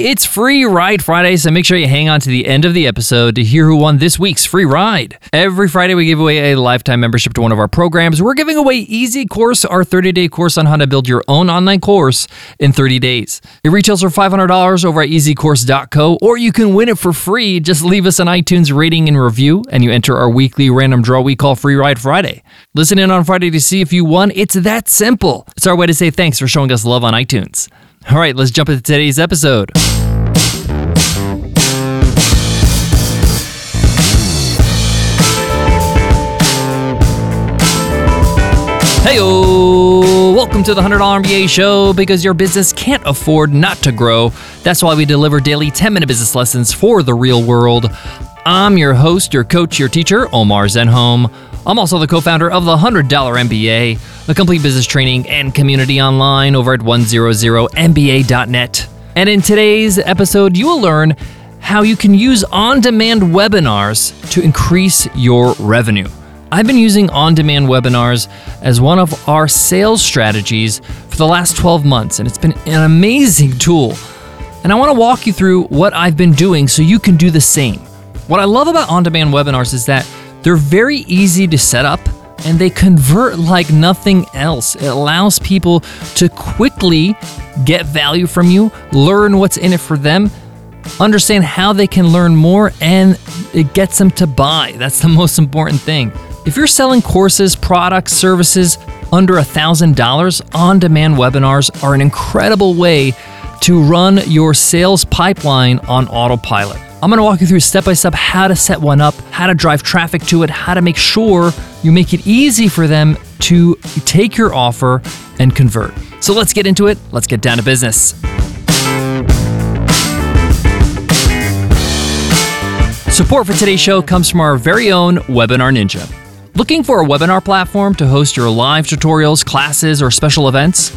It's Free Ride Friday, so make sure you hang on to the end of the episode to hear who won this week's free ride. Every Friday, we give away a lifetime membership to one of our programs. We're giving away Easy Course, our 30 day course on how to build your own online course in 30 days. It retails for $500 over at easycourse.co, or you can win it for free. Just leave us an iTunes rating and review, and you enter our weekly random draw we call Free Ride Friday. Listen in on Friday to see if you won. It's that simple. It's our way to say thanks for showing us love on iTunes. All right, let's jump into today's episode. Hey, welcome to the $100 MBA show because your business can't afford not to grow. That's why we deliver daily 10 minute business lessons for the real world. I'm your host, your coach, your teacher, Omar Zenhom. I'm also the co founder of the $100 MBA, a complete business training and community online over at 100mba.net. And in today's episode, you will learn how you can use on demand webinars to increase your revenue. I've been using on demand webinars as one of our sales strategies for the last 12 months, and it's been an amazing tool. And I want to walk you through what I've been doing so you can do the same. What I love about on demand webinars is that they're very easy to set up and they convert like nothing else. It allows people to quickly get value from you, learn what's in it for them, understand how they can learn more, and it gets them to buy. That's the most important thing. If you're selling courses, products, services under $1,000, on demand webinars are an incredible way to run your sales pipeline on autopilot. I'm going to walk you through step by step how to set one up, how to drive traffic to it, how to make sure you make it easy for them to take your offer and convert. So let's get into it. Let's get down to business. Support for today's show comes from our very own Webinar Ninja. Looking for a webinar platform to host your live tutorials, classes, or special events?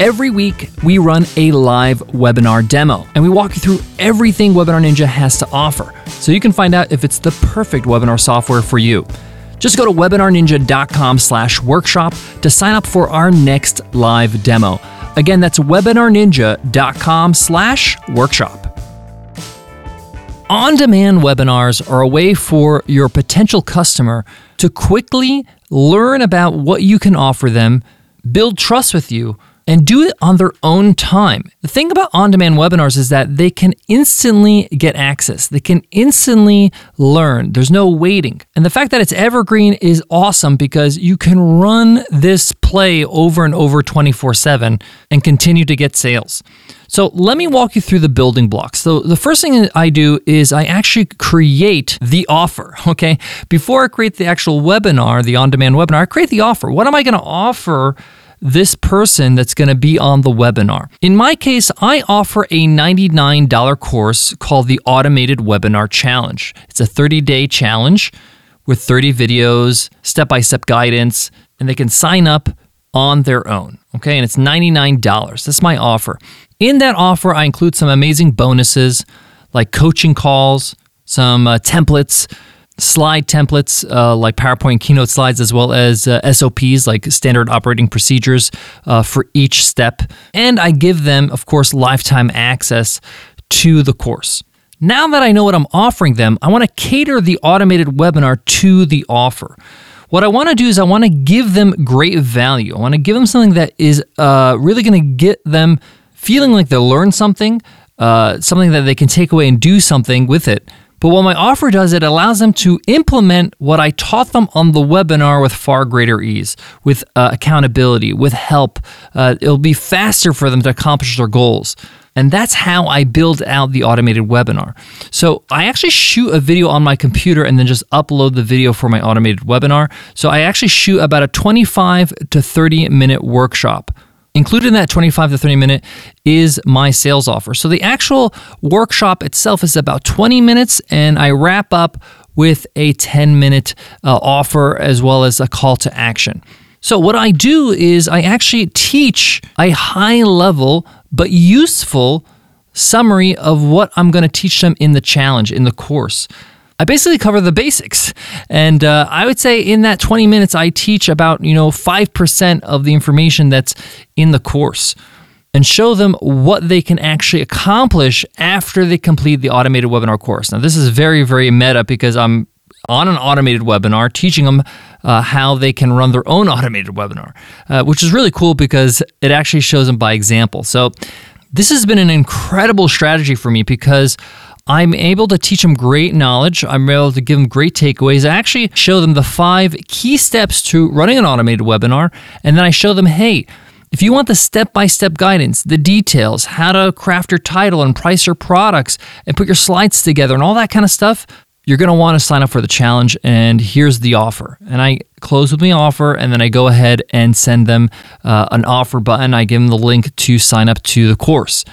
Every week, we run a live webinar demo and we walk you through everything Webinar Ninja has to offer so you can find out if it's the perfect webinar software for you. Just go to webinarninja.com slash workshop to sign up for our next live demo. Again, that's webinarninja.com slash workshop. On demand webinars are a way for your potential customer to quickly learn about what you can offer them, build trust with you, and do it on their own time. The thing about on demand webinars is that they can instantly get access, they can instantly learn. There's no waiting. And the fact that it's evergreen is awesome because you can run this play over and over 24 7 and continue to get sales. So let me walk you through the building blocks. So the first thing I do is I actually create the offer, okay? Before I create the actual webinar, the on demand webinar, I create the offer. What am I going to offer? This person that's going to be on the webinar. In my case, I offer a $99 course called the Automated Webinar Challenge. It's a 30 day challenge with 30 videos, step by step guidance, and they can sign up on their own. Okay, and it's $99. That's my offer. In that offer, I include some amazing bonuses like coaching calls, some uh, templates slide templates uh, like PowerPoint keynote slides, as well as uh, SOPs like standard operating procedures uh, for each step. And I give them, of course, lifetime access to the course. Now that I know what I'm offering them, I want to cater the automated webinar to the offer. What I want to do is I want to give them great value. I want to give them something that is uh, really going to get them feeling like they'll learn something, uh, something that they can take away and do something with it But what my offer does, it allows them to implement what I taught them on the webinar with far greater ease, with uh, accountability, with help. Uh, it'll be faster for them to accomplish their goals. And that's how I build out the automated webinar. So I actually shoot a video on my computer and then just upload the video for my automated webinar. So I actually shoot about a 25 to 30 minute workshop. Included in that 25 to 30 minute is my sales offer. So the actual workshop itself is about 20 minutes, and I wrap up with a 10 minute uh, offer as well as a call to action. So, what I do is I actually teach a high level but useful summary of what I'm going to teach them in the challenge, in the course. I basically cover the basics. And uh, I would say in that 20 minutes, I teach about, you know, 5% of the information that's in the course and show them what they can actually accomplish after they complete the automated webinar course. Now, this is very, very meta because I'm on an automated webinar teaching them uh, how they can run their own automated webinar, uh, which is really cool because it actually shows them by example. So, this has been an incredible strategy for me because I'm able to teach them great knowledge. I'm able to give them great takeaways. I actually show them the five key steps to running an automated webinar. And then I show them, hey, if you want the step by step guidance, the details, how to craft your title and price your products and put your slides together and all that kind of stuff, you're going to want to sign up for the challenge. And here's the offer. And I close with my offer, and then I go ahead and send them uh, an offer button. I give them the link to sign up to the course.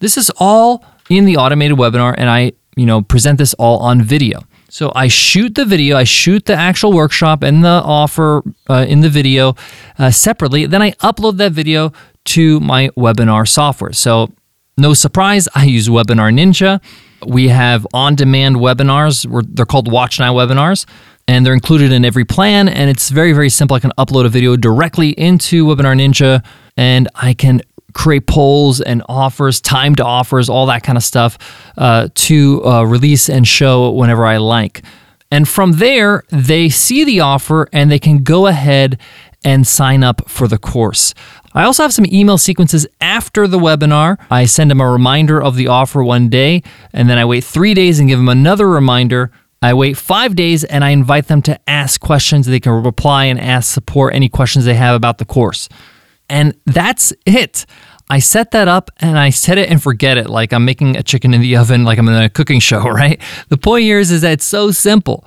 This is all in the automated webinar and I, you know, present this all on video. So I shoot the video, I shoot the actual workshop and the offer uh, in the video uh, separately. Then I upload that video to my webinar software. So no surprise, I use Webinar Ninja. We have on-demand webinars. They're called Watch Now webinars, and they're included in every plan. And it's very, very simple. I can upload a video directly into Webinar Ninja, and I can create polls and offers, timed offers, all that kind of stuff uh, to uh, release and show whenever I like. And from there, they see the offer and they can go ahead and sign up for the course. I also have some email sequences after the webinar. I send them a reminder of the offer one day, and then I wait three days and give them another reminder. I wait five days and I invite them to ask questions. They can reply and ask support any questions they have about the course. And that's it. I set that up and I set it and forget it like I'm making a chicken in the oven, like I'm in a cooking show, right? The point here is, is that it's so simple.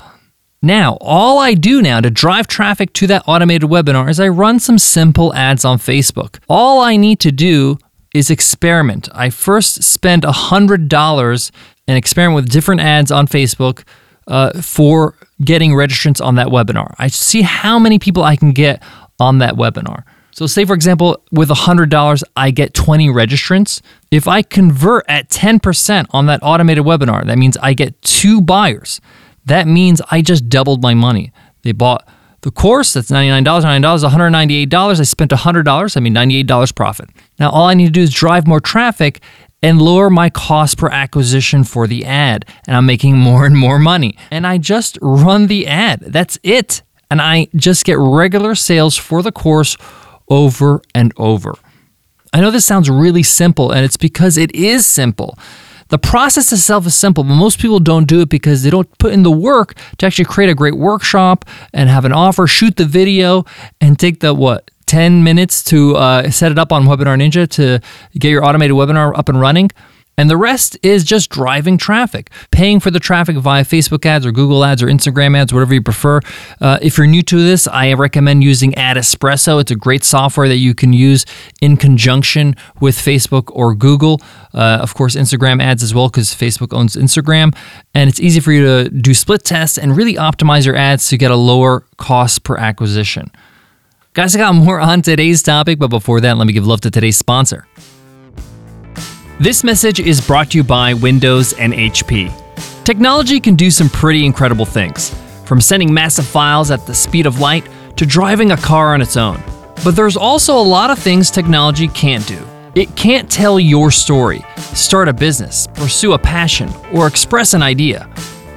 Now, all I do now to drive traffic to that automated webinar is I run some simple ads on Facebook. All I need to do is experiment. I first spend $100 and experiment with different ads on Facebook uh, for getting registrants on that webinar. I see how many people I can get on that webinar. So, say for example, with $100, I get 20 registrants. If I convert at 10% on that automated webinar, that means I get two buyers. That means I just doubled my money. They bought the course, that's $99, $99, $198. I spent $100, I mean $98 profit. Now, all I need to do is drive more traffic and lower my cost per acquisition for the ad. And I'm making more and more money. And I just run the ad. That's it. And I just get regular sales for the course over and over. I know this sounds really simple, and it's because it is simple. The process itself is simple, but most people don't do it because they don't put in the work to actually create a great workshop and have an offer, shoot the video, and take the what 10 minutes to uh, set it up on Webinar Ninja to get your automated webinar up and running. And the rest is just driving traffic, paying for the traffic via Facebook ads or Google ads or Instagram ads, whatever you prefer. Uh, if you're new to this, I recommend using Ad Espresso. It's a great software that you can use in conjunction with Facebook or Google. Uh, of course, Instagram ads as well, because Facebook owns Instagram. And it's easy for you to do split tests and really optimize your ads to get a lower cost per acquisition. Guys, I got more on today's topic, but before that, let me give love to today's sponsor. This message is brought to you by Windows and HP. Technology can do some pretty incredible things, from sending massive files at the speed of light to driving a car on its own. But there's also a lot of things technology can't do. It can't tell your story, start a business, pursue a passion, or express an idea.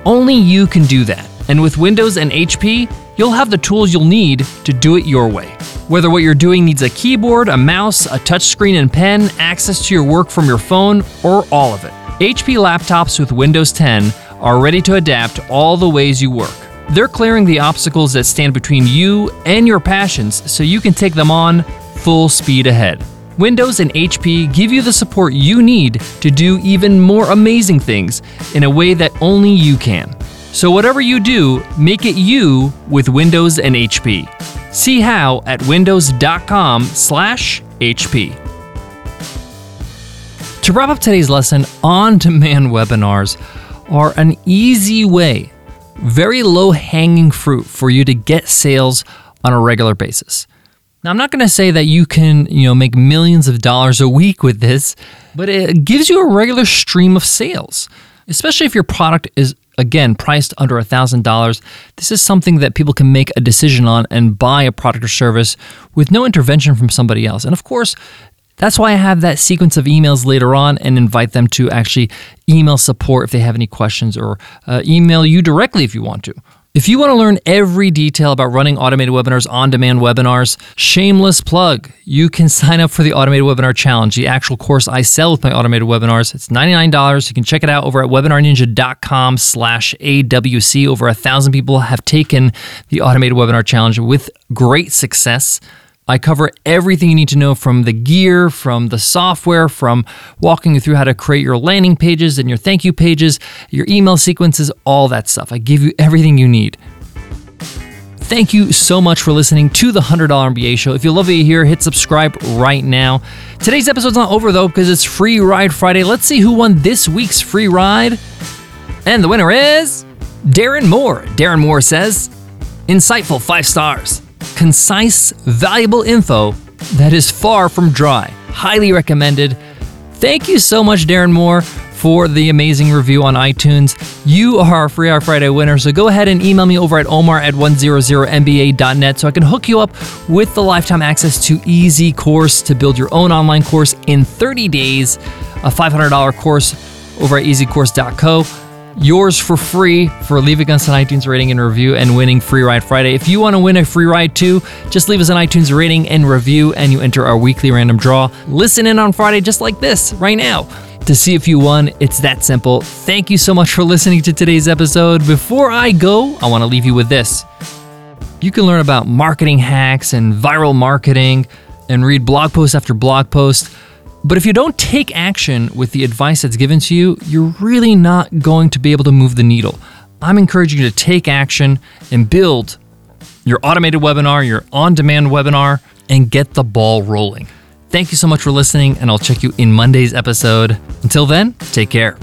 Only you can do that. And with Windows and HP, you'll have the tools you'll need to do it your way. Whether what you're doing needs a keyboard, a mouse, a touchscreen and pen, access to your work from your phone, or all of it. HP laptops with Windows 10 are ready to adapt all the ways you work. They're clearing the obstacles that stand between you and your passions so you can take them on full speed ahead. Windows and HP give you the support you need to do even more amazing things in a way that only you can. So, whatever you do, make it you with Windows and HP. See how at windows.com/hp. To wrap up today's lesson, on demand webinars are an easy way, very low hanging fruit for you to get sales on a regular basis. Now, I'm not going to say that you can, you know, make millions of dollars a week with this, but it gives you a regular stream of sales, especially if your product is again priced under $1000 this is something that people can make a decision on and buy a product or service with no intervention from somebody else and of course that's why I have that sequence of emails later on and invite them to actually email support if they have any questions or uh, email you directly if you want to. If you want to learn every detail about running automated webinars, on demand webinars, shameless plug, you can sign up for the Automated Webinar Challenge, the actual course I sell with my automated webinars. It's $99. You can check it out over at webinarninja.com slash AWC. Over a thousand people have taken the Automated Webinar Challenge with great success. I cover everything you need to know from the gear, from the software, from walking you through how to create your landing pages and your thank you pages, your email sequences, all that stuff. I give you everything you need. Thank you so much for listening to the $100 MBA show. If you love what you hear, hit subscribe right now. Today's episode's not over though because it's Free Ride Friday. Let's see who won this week's free ride. And the winner is Darren Moore. Darren Moore says, Insightful, five stars concise, valuable info that is far from dry. Highly recommended. Thank you so much, Darren Moore, for the amazing review on iTunes. You are a Free Ride Friday winner, so go ahead and email me over at omar at 100mba.net so I can hook you up with the lifetime access to Easy Course to build your own online course in 30 days, a $500 course over at easycourse.co yours for free for leaving us an iTunes rating and review and winning Free Ride Friday. If you want to win a free ride too, just leave us an iTunes rating and review and you enter our weekly random draw. Listen in on Friday just like this right now to see if you won. It's that simple. Thank you so much for listening to today's episode. Before I go, I want to leave you with this. You can learn about marketing hacks and viral marketing and read blog post after blog post but if you don't take action with the advice that's given to you, you're really not going to be able to move the needle. I'm encouraging you to take action and build your automated webinar, your on demand webinar, and get the ball rolling. Thank you so much for listening, and I'll check you in Monday's episode. Until then, take care.